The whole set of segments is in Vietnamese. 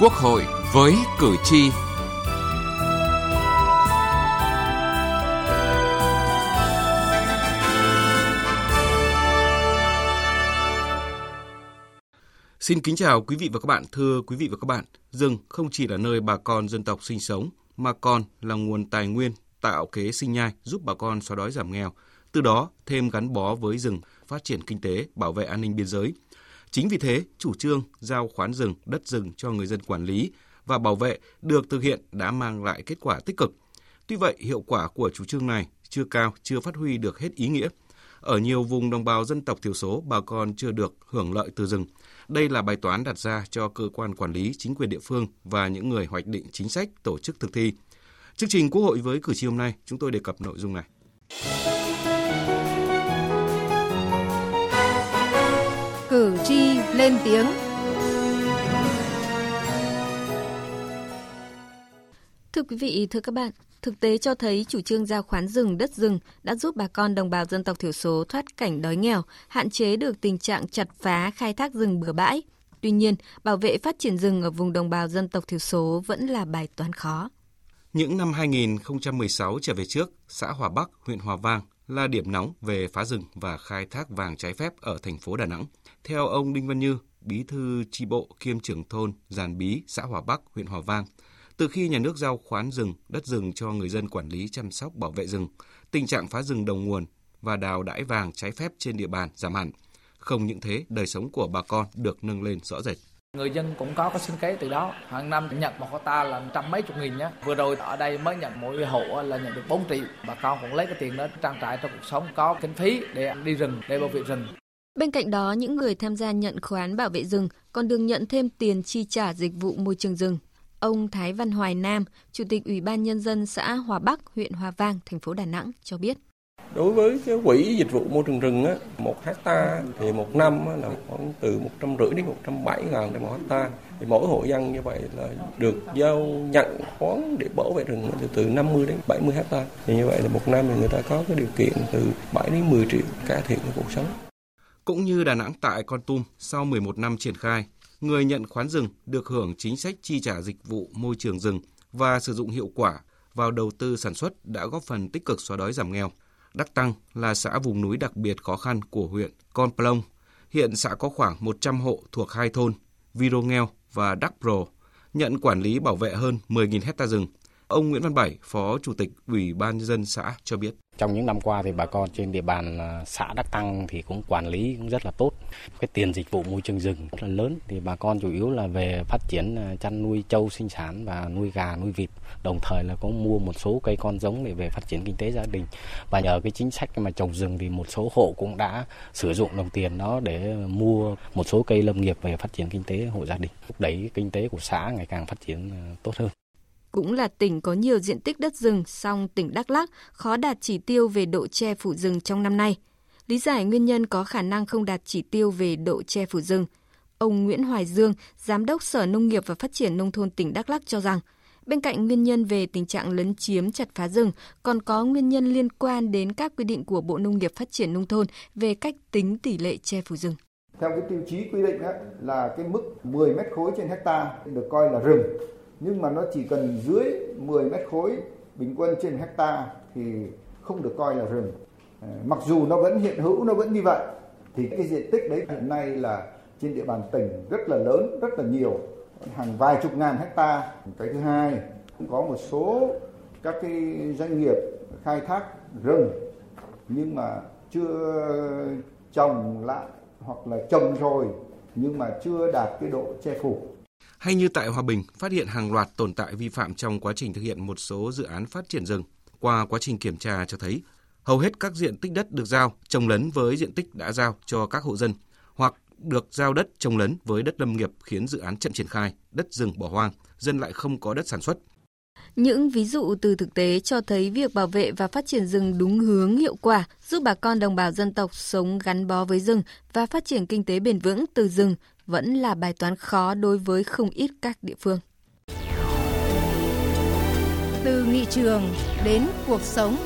Quốc hội với cử tri. Xin kính chào quý vị và các bạn. Thưa quý vị và các bạn, rừng không chỉ là nơi bà con dân tộc sinh sống mà còn là nguồn tài nguyên tạo kế sinh nhai giúp bà con xóa đói giảm nghèo, từ đó thêm gắn bó với rừng, phát triển kinh tế, bảo vệ an ninh biên giới – Chính vì thế, chủ trương giao khoán rừng, đất rừng cho người dân quản lý và bảo vệ được thực hiện đã mang lại kết quả tích cực. Tuy vậy, hiệu quả của chủ trương này chưa cao, chưa phát huy được hết ý nghĩa. Ở nhiều vùng đồng bào dân tộc thiểu số, bà con chưa được hưởng lợi từ rừng. Đây là bài toán đặt ra cho cơ quan quản lý, chính quyền địa phương và những người hoạch định chính sách, tổ chức thực thi. Chương trình Quốc hội với cử tri hôm nay, chúng tôi đề cập nội dung này. Cử tri lên tiếng. Thưa quý vị, thưa các bạn, thực tế cho thấy chủ trương giao khoán rừng, đất rừng đã giúp bà con đồng bào dân tộc thiểu số thoát cảnh đói nghèo, hạn chế được tình trạng chặt phá khai thác rừng bừa bãi. Tuy nhiên, bảo vệ phát triển rừng ở vùng đồng bào dân tộc thiểu số vẫn là bài toán khó. Những năm 2016 trở về trước, xã Hòa Bắc, huyện Hòa Vang là điểm nóng về phá rừng và khai thác vàng trái phép ở thành phố Đà Nẵng. Theo ông Đinh Văn Như, bí thư tri bộ kiêm trưởng thôn Giàn Bí, xã Hòa Bắc, huyện Hòa Vang, từ khi nhà nước giao khoán rừng, đất rừng cho người dân quản lý chăm sóc bảo vệ rừng, tình trạng phá rừng đầu nguồn và đào đãi vàng trái phép trên địa bàn giảm hẳn. Không những thế, đời sống của bà con được nâng lên rõ rệt. Người dân cũng có cái sinh kế từ đó. Hàng năm nhận một ta là trăm mấy chục nghìn nhé. Vừa rồi ở đây mới nhận mỗi hộ là nhận được 4 triệu. Bà con cũng lấy cái tiền đó trang trải trong cuộc sống có kinh phí để đi rừng, để bảo vệ rừng. Bên cạnh đó, những người tham gia nhận khoán bảo vệ rừng còn được nhận thêm tiền chi trả dịch vụ môi trường rừng. Ông Thái Văn Hoài Nam, Chủ tịch Ủy ban Nhân dân xã Hòa Bắc, huyện Hòa Vang, thành phố Đà Nẵng cho biết. Đối với cái quỹ dịch vụ môi trường rừng á, một hecta thì một năm á, là khoảng từ một trăm rưỡi đến một trăm bảy ngàn trên một hecta. Thì mỗi hộ dân như vậy là được giao nhận khoán để bảo vệ rừng từ từ 50 đến 70 hecta. Thì như vậy là một năm thì người ta có cái điều kiện từ 7 đến 10 triệu cải thiện cuộc sống. Cũng như Đà Nẵng tại Con Tum, sau 11 năm triển khai, người nhận khoán rừng được hưởng chính sách chi trả dịch vụ môi trường rừng và sử dụng hiệu quả vào đầu tư sản xuất đã góp phần tích cực xóa đói giảm nghèo. Đắc Tăng là xã vùng núi đặc biệt khó khăn của huyện Con Plong. Hiện xã có khoảng 100 hộ thuộc hai thôn, Viro Nghèo và Đắc Pro, nhận quản lý bảo vệ hơn 10.000 hecta rừng. Ông Nguyễn Văn Bảy, Phó Chủ tịch Ủy ban nhân dân xã cho biết. Trong những năm qua thì bà con trên địa bàn à, xã Đắc Tăng thì cũng quản lý cũng rất là tốt. Cái tiền dịch vụ môi trường rừng rất là lớn thì bà con chủ yếu là về phát triển à, chăn nuôi trâu sinh sản và nuôi gà, nuôi vịt. Đồng thời là có mua một số cây con giống để về phát triển kinh tế gia đình. Và nhờ cái chính sách mà trồng rừng thì một số hộ cũng đã sử dụng đồng tiền đó để mua một số cây lâm nghiệp về phát triển kinh tế hộ gia đình. Thúc đẩy kinh tế của xã ngày càng phát triển à, tốt hơn cũng là tỉnh có nhiều diện tích đất rừng, song tỉnh Đắk Lắk khó đạt chỉ tiêu về độ che phủ rừng trong năm nay. Lý giải nguyên nhân có khả năng không đạt chỉ tiêu về độ che phủ rừng. Ông Nguyễn Hoài Dương, Giám đốc Sở Nông nghiệp và Phát triển Nông thôn tỉnh Đắk Lắk cho rằng, bên cạnh nguyên nhân về tình trạng lấn chiếm chặt phá rừng, còn có nguyên nhân liên quan đến các quy định của Bộ Nông nghiệp Phát triển Nông thôn về cách tính tỷ lệ che phủ rừng. Theo cái tiêu chí quy định là cái mức 10 mét khối trên hecta được coi là rừng nhưng mà nó chỉ cần dưới 10 mét khối bình quân trên hecta thì không được coi là rừng. Ờ, mặc dù nó vẫn hiện hữu, nó vẫn như vậy, thì cái diện tích đấy hiện nay là trên địa bàn tỉnh rất là lớn, rất là nhiều, hàng vài chục ngàn hecta. Cái thứ hai cũng có một số các cái doanh nghiệp khai thác rừng, nhưng mà chưa trồng lại hoặc là trồng rồi, nhưng mà chưa đạt cái độ che phủ hay như tại Hòa Bình phát hiện hàng loạt tồn tại vi phạm trong quá trình thực hiện một số dự án phát triển rừng. Qua quá trình kiểm tra cho thấy, hầu hết các diện tích đất được giao trồng lấn với diện tích đã giao cho các hộ dân hoặc được giao đất trồng lấn với đất lâm nghiệp khiến dự án chậm triển khai, đất rừng bỏ hoang, dân lại không có đất sản xuất. Những ví dụ từ thực tế cho thấy việc bảo vệ và phát triển rừng đúng hướng hiệu quả giúp bà con đồng bào dân tộc sống gắn bó với rừng và phát triển kinh tế bền vững từ rừng vẫn là bài toán khó đối với không ít các địa phương. Từ nghị trường đến cuộc sống.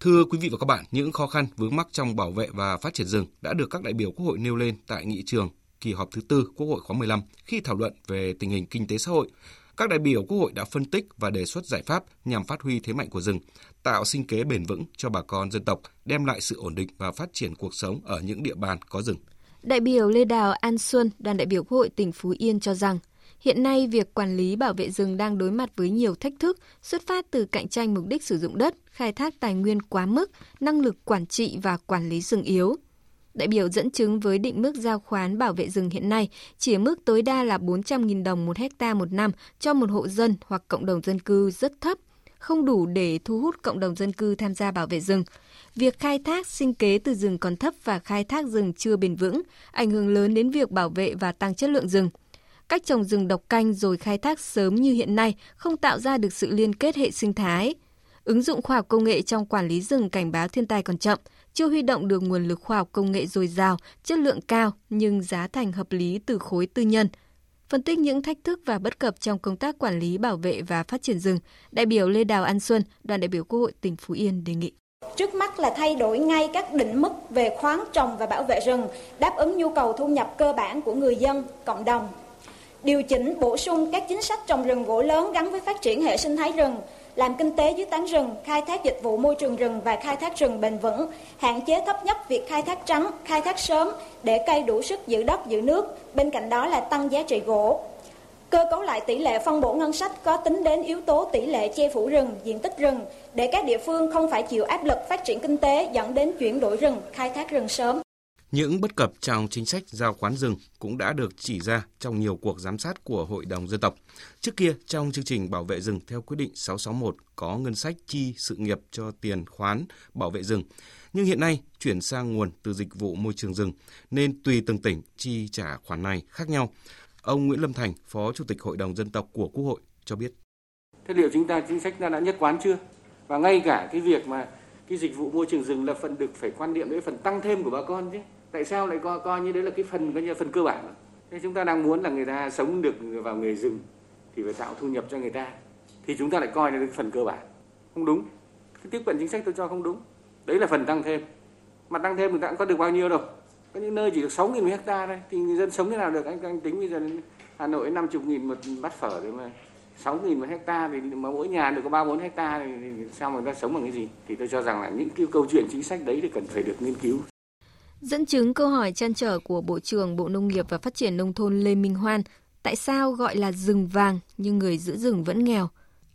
Thưa quý vị và các bạn, những khó khăn vướng mắc trong bảo vệ và phát triển rừng đã được các đại biểu Quốc hội nêu lên tại nghị trường kỳ họp thứ tư Quốc hội khóa 15 khi thảo luận về tình hình kinh tế xã hội. Các đại biểu Quốc hội đã phân tích và đề xuất giải pháp nhằm phát huy thế mạnh của rừng, tạo sinh kế bền vững cho bà con dân tộc, đem lại sự ổn định và phát triển cuộc sống ở những địa bàn có rừng. Đại biểu Lê Đào An Xuân, đoàn đại biểu Quốc hội tỉnh Phú Yên cho rằng, hiện nay việc quản lý bảo vệ rừng đang đối mặt với nhiều thách thức xuất phát từ cạnh tranh mục đích sử dụng đất, khai thác tài nguyên quá mức, năng lực quản trị và quản lý rừng yếu. Đại biểu dẫn chứng với định mức giao khoán bảo vệ rừng hiện nay chỉ mức tối đa là 400.000 đồng một hecta một năm cho một hộ dân hoặc cộng đồng dân cư rất thấp, không đủ để thu hút cộng đồng dân cư tham gia bảo vệ rừng. Việc khai thác sinh kế từ rừng còn thấp và khai thác rừng chưa bền vững, ảnh hưởng lớn đến việc bảo vệ và tăng chất lượng rừng. Cách trồng rừng độc canh rồi khai thác sớm như hiện nay không tạo ra được sự liên kết hệ sinh thái. Ứng dụng khoa học công nghệ trong quản lý rừng cảnh báo thiên tai còn chậm, chưa huy động được nguồn lực khoa học công nghệ dồi dào, chất lượng cao nhưng giá thành hợp lý từ khối tư nhân. Phân tích những thách thức và bất cập trong công tác quản lý, bảo vệ và phát triển rừng, đại biểu Lê Đào An Xuân, đoàn đại biểu Quốc hội tỉnh Phú Yên đề nghị. Trước mắt là thay đổi ngay các định mức về khoáng trồng và bảo vệ rừng, đáp ứng nhu cầu thu nhập cơ bản của người dân, cộng đồng. Điều chỉnh bổ sung các chính sách trồng rừng gỗ lớn gắn với phát triển hệ sinh thái rừng, làm kinh tế dưới tán rừng, khai thác dịch vụ môi trường rừng và khai thác rừng bền vững, hạn chế thấp nhất việc khai thác trắng, khai thác sớm để cây đủ sức giữ đất, giữ nước, bên cạnh đó là tăng giá trị gỗ. Cơ cấu lại tỷ lệ phân bổ ngân sách có tính đến yếu tố tỷ lệ che phủ rừng, diện tích rừng để các địa phương không phải chịu áp lực phát triển kinh tế dẫn đến chuyển đổi rừng, khai thác rừng sớm. Những bất cập trong chính sách giao khoán rừng cũng đã được chỉ ra trong nhiều cuộc giám sát của Hội đồng dân tộc. Trước kia, trong chương trình bảo vệ rừng theo quyết định 661 có ngân sách chi sự nghiệp cho tiền khoán bảo vệ rừng. Nhưng hiện nay chuyển sang nguồn từ dịch vụ môi trường rừng nên tùy từng tỉnh chi trả khoản này khác nhau. Ông Nguyễn Lâm Thành, Phó Chủ tịch Hội đồng dân tộc của Quốc hội cho biết. Thế liệu chúng ta chính sách ta đã nhất quán chưa? Và ngay cả cái việc mà cái dịch vụ môi trường rừng là phần được phải quan niệm đấy phần tăng thêm của bà con chứ tại sao lại coi coi như đấy là cái phần coi như phần cơ bản? Thế chúng ta đang muốn là người ta sống được vào nghề rừng thì phải tạo thu nhập cho người ta. Thì chúng ta lại coi là cái phần cơ bản. Không đúng. Cái tiếp cận chính sách tôi cho không đúng. Đấy là phần tăng thêm. Mà tăng thêm người ta cũng có được bao nhiêu đâu. Có những nơi chỉ được 6 nghìn hecta thôi. Thì người dân sống thế nào được? Anh, anh tính bây giờ Hà Nội 50 nghìn một bát phở đấy mà 6 nghìn một hecta thì mà mỗi nhà được có 3 4 hecta thì, thì sao mà người ta sống bằng cái gì? Thì tôi cho rằng là những cái câu chuyện chính sách đấy thì cần phải được nghiên cứu. Dẫn chứng câu hỏi chăn trở của Bộ trưởng Bộ Nông nghiệp và Phát triển Nông thôn Lê Minh Hoan, tại sao gọi là rừng vàng nhưng người giữ rừng vẫn nghèo?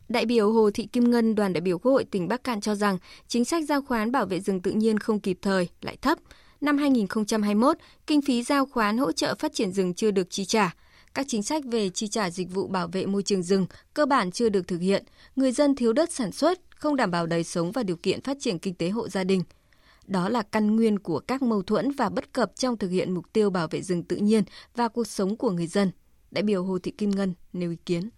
Đại biểu Hồ Thị Kim Ngân, đoàn đại biểu Quốc hội tỉnh Bắc Cạn cho rằng chính sách giao khoán bảo vệ rừng tự nhiên không kịp thời, lại thấp. Năm 2021, kinh phí giao khoán hỗ trợ phát triển rừng chưa được chi trả. Các chính sách về chi trả dịch vụ bảo vệ môi trường rừng cơ bản chưa được thực hiện, người dân thiếu đất sản xuất, không đảm bảo đời sống và điều kiện phát triển kinh tế hộ gia đình – đó là căn nguyên của các mâu thuẫn và bất cập trong thực hiện mục tiêu bảo vệ rừng tự nhiên và cuộc sống của người dân. Đại biểu Hồ Thị Kim Ngân nêu ý kiến.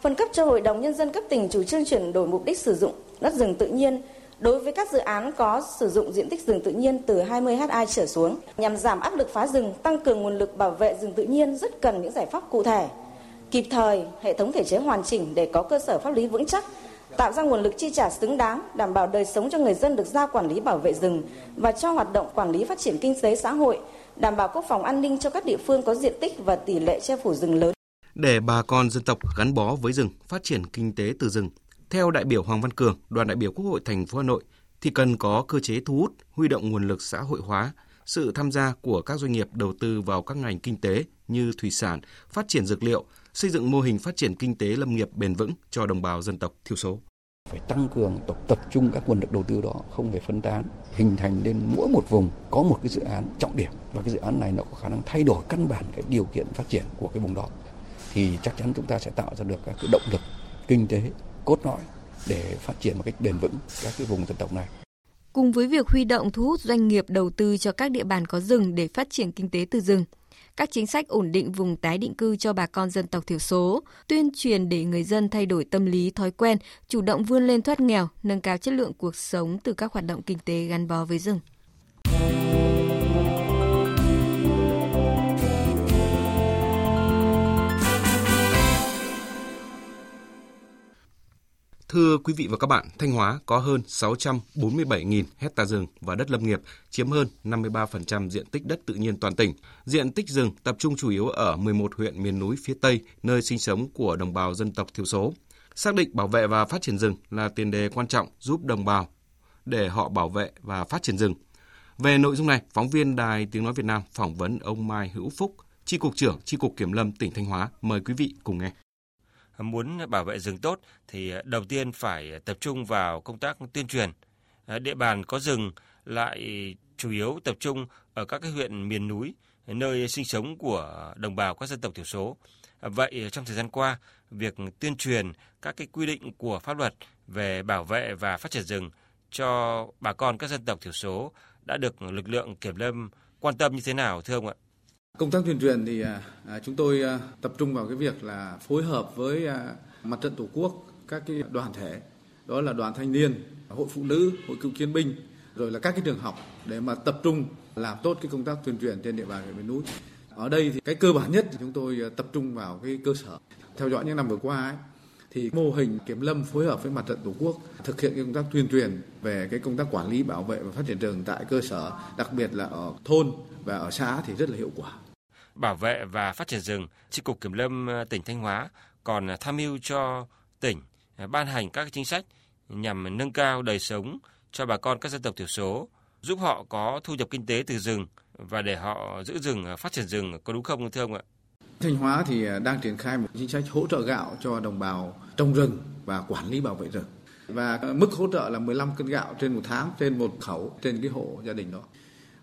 Phân cấp cho Hội đồng Nhân dân cấp tỉnh chủ trương chuyển đổi mục đích sử dụng đất rừng tự nhiên đối với các dự án có sử dụng diện tích rừng tự nhiên từ 20 ha trở xuống nhằm giảm áp lực phá rừng, tăng cường nguồn lực bảo vệ rừng tự nhiên rất cần những giải pháp cụ thể, kịp thời, hệ thống thể chế hoàn chỉnh để có cơ sở pháp lý vững chắc tạo ra nguồn lực chi trả xứng đáng, đảm bảo đời sống cho người dân được giao quản lý bảo vệ rừng và cho hoạt động quản lý phát triển kinh tế xã hội, đảm bảo quốc phòng an ninh cho các địa phương có diện tích và tỷ lệ che phủ rừng lớn. Để bà con dân tộc gắn bó với rừng, phát triển kinh tế từ rừng, theo đại biểu Hoàng Văn Cường, đoàn đại biểu Quốc hội thành phố Hà Nội thì cần có cơ chế thu hút, huy động nguồn lực xã hội hóa, sự tham gia của các doanh nghiệp đầu tư vào các ngành kinh tế như thủy sản, phát triển dược liệu, xây dựng mô hình phát triển kinh tế lâm nghiệp bền vững cho đồng bào dân tộc thiểu số. Phải tăng cường tập tập trung các nguồn lực đầu tư đó không phải phân tán hình thành lên mỗi một vùng có một cái dự án trọng điểm. Và cái dự án này nó có khả năng thay đổi căn bản cái điều kiện phát triển của cái vùng đó. Thì chắc chắn chúng ta sẽ tạo ra được các cái động lực kinh tế cốt lõi để phát triển một cách bền vững các cái vùng dân tộc này. Cùng với việc huy động thu hút doanh nghiệp đầu tư cho các địa bàn có rừng để phát triển kinh tế từ rừng các chính sách ổn định vùng tái định cư cho bà con dân tộc thiểu số, tuyên truyền để người dân thay đổi tâm lý, thói quen, chủ động vươn lên thoát nghèo, nâng cao chất lượng cuộc sống từ các hoạt động kinh tế gắn bó với rừng. Thưa quý vị và các bạn, Thanh Hóa có hơn 647.000 hecta rừng và đất lâm nghiệp, chiếm hơn 53% diện tích đất tự nhiên toàn tỉnh. Diện tích rừng tập trung chủ yếu ở 11 huyện miền núi phía Tây, nơi sinh sống của đồng bào dân tộc thiểu số. Xác định bảo vệ và phát triển rừng là tiền đề quan trọng giúp đồng bào để họ bảo vệ và phát triển rừng. Về nội dung này, phóng viên Đài Tiếng Nói Việt Nam phỏng vấn ông Mai Hữu Phúc, Tri Cục trưởng Tri Cục Kiểm Lâm tỉnh Thanh Hóa. Mời quý vị cùng nghe muốn bảo vệ rừng tốt thì à, đầu tiên phải tập trung vào công tác tuyên truyền. À, địa bàn có rừng lại chủ yếu tập trung ở các cái huyện miền núi, nơi sinh sống của đồng bào các dân tộc thiểu số. À, vậy trong thời gian qua, việc tuyên truyền các cái quy định của pháp luật về bảo vệ và phát triển rừng cho bà con các dân tộc thiểu số đã được lực lượng kiểm lâm quan tâm như thế nào thưa ông ạ? Công tác tuyên truyền thì à, à, chúng tôi à, tập trung vào cái việc là phối hợp với mặt trận tổ quốc, các cái đoàn thể, đó là đoàn thanh niên, hội phụ nữ, hội cựu chiến binh, rồi là các cái trường học để mà tập trung làm tốt cái công tác tuyên truyền trên địa bàn huyện miền núi. Ở đây thì cái cơ bản nhất thì chúng tôi tập trung vào cái cơ sở. Theo dõi những năm vừa qua ấy, thì mô hình kiểm lâm phối hợp với mặt trận tổ quốc thực hiện cái công tác tuyên truyền về cái công tác quản lý bảo vệ và phát triển rừng tại cơ sở đặc biệt là ở thôn và ở xã thì rất là hiệu quả bảo vệ và phát triển rừng, Chi cục Kiểm lâm ờ, tỉnh Thanh Hóa còn ờ, tham mưu cho tỉnh ờ, ban hành các chính sách nhằm nâng cao đời sống cho bà con các dân tộc thiểu số, giúp họ có thu nhập kinh tế từ rừng và để họ giữ rừng, phát triển rừng có đúng không thưa ông ạ? Thanh Hóa thì đang triển khai một chính sách hỗ trợ gạo cho đồng bào trồng rừng và quản lý bảo vệ rừng. Và mức hỗ trợ là 15 cân gạo trên một tháng trên một khẩu trên cái hộ gia đình đó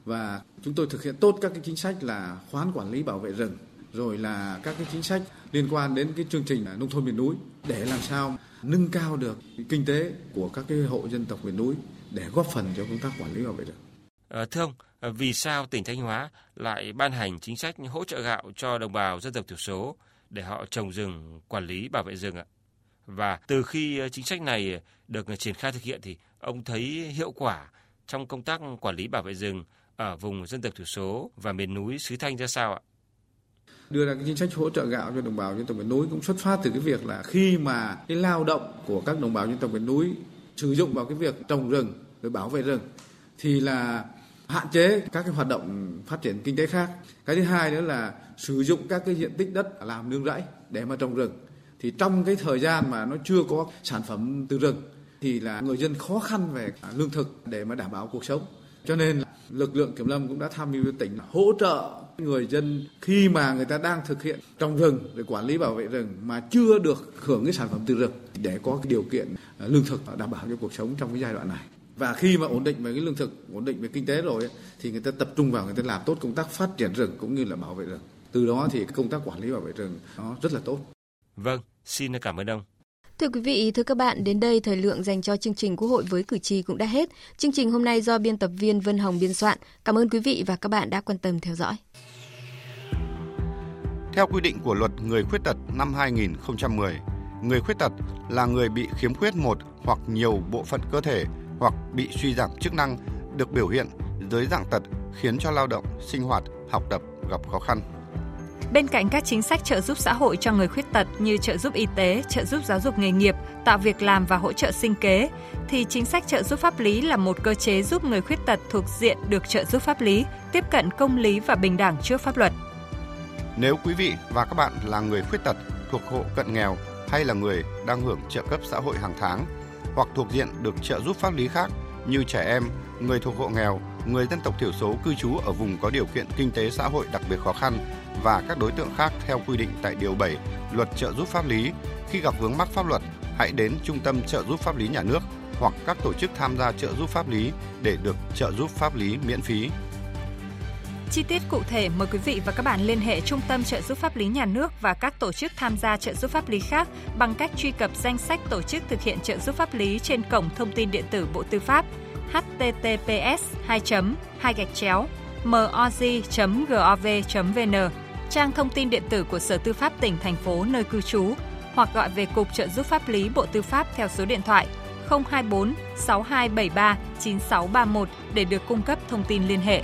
và chúng tôi thực hiện tốt các cái chính sách là khoán quản lý bảo vệ rừng rồi là các cái chính sách liên quan đến cái chương trình nông thôn miền núi để làm sao nâng cao được kinh tế của các cái hộ dân tộc miền núi để góp phần cho công tác quản lý bảo vệ rừng. À, thưa ông, vì sao tỉnh Thanh Hóa lại ban hành chính sách hỗ trợ gạo cho đồng bào dân tộc thiểu số để họ trồng rừng, quản lý bảo vệ rừng ạ? Và từ khi ờ, chính sách này được triển khai thực hiện thì ông thấy hiệu quả trong công tác quản lý bảo vệ rừng ở vùng dân tộc thiểu số và miền núi xứ Thanh ra sao ạ? Đưa ra cái chính sách hỗ trợ gạo cho đồng bào dân tộc miền núi cũng xuất phát từ cái việc là khi mà cái lao động của các đồng bào dân tộc miền núi sử dụng vào cái việc trồng rừng rồi bảo vệ rừng thì là hạn chế các cái hoạt động phát triển kinh tế khác. Cái thứ hai nữa là sử dụng các cái diện tích đất làm nương rẫy để mà trồng rừng. Thì trong cái thời gian mà nó chưa có sản phẩm từ rừng thì là người dân khó khăn về lương thực để mà đảm bảo cuộc sống. Cho nên lực lượng kiểm lâm cũng đã tham mưu cho tỉnh hỗ trợ người dân khi mà người ta đang thực hiện trồng rừng để quản lý bảo vệ rừng mà chưa được hưởng cái sản phẩm từ rừng để có cái điều kiện à, lương thực đảm bảo cho cuộc sống trong cái giai đoạn này. Và khi mà ổn định về cái lương thực, ổn định về kinh tế rồi thì người ta tập trung vào người ta làm tốt công tác phát triển rừng cũng như là bảo vệ rừng. Từ đó thì công tác quản lý bảo vệ rừng nó rất là tốt. Vâng xin cảm ơn ông. Thưa quý vị, thưa các bạn, đến đây thời lượng dành cho chương trình Quốc hội với cử tri cũng đã hết. Chương trình hôm nay do biên tập viên Vân Hồng biên soạn. Cảm ơn quý vị và các bạn đã quan tâm theo dõi. Theo quy định của luật người khuyết tật năm 2010, người khuyết tật là người bị khiếm khuyết một hoặc nhiều bộ phận cơ thể hoặc bị suy giảm chức năng được biểu hiện dưới dạng tật khiến cho lao động, sinh hoạt, học tập gặp khó khăn. Bên cạnh các chính sách trợ giúp xã hội cho người khuyết tật như trợ giúp y tế, trợ giúp giáo dục nghề nghiệp, tạo việc làm và hỗ trợ sinh kế, thì chính sách trợ giúp pháp lý là một cơ chế giúp người khuyết tật thuộc diện được trợ giúp pháp lý, tiếp cận công lý và bình đẳng trước pháp luật. Nếu quý vị và các bạn là người khuyết tật thuộc hộ cận nghèo hay là người đang hưởng trợ cấp xã hội hàng tháng hoặc thuộc diện được trợ giúp pháp lý khác như trẻ em, người thuộc hộ nghèo, người dân tộc thiểu số cư trú ở vùng có điều kiện kinh tế xã hội đặc biệt khó khăn và các đối tượng khác theo quy định tại Điều 7 Luật trợ giúp pháp lý. Khi gặp vướng mắc pháp luật, hãy đến Trung tâm trợ giúp pháp lý nhà nước hoặc các tổ chức tham gia trợ giúp pháp lý để được trợ giúp pháp lý miễn phí. Chi tiết cụ thể mời quý vị và các bạn liên hệ Trung tâm trợ giúp pháp lý nhà nước và các tổ chức tham gia trợ giúp pháp lý khác bằng cách truy cập danh sách tổ chức thực hiện trợ giúp pháp lý trên cổng thông tin điện tử Bộ Tư pháp https 2 2 gạch chéo moz.gov.vn, trang thông tin điện tử của Sở Tư pháp tỉnh, thành phố nơi cư trú hoặc gọi về Cục Trợ giúp pháp lý Bộ Tư pháp theo số điện thoại 024 6273 9631 để được cung cấp thông tin liên hệ.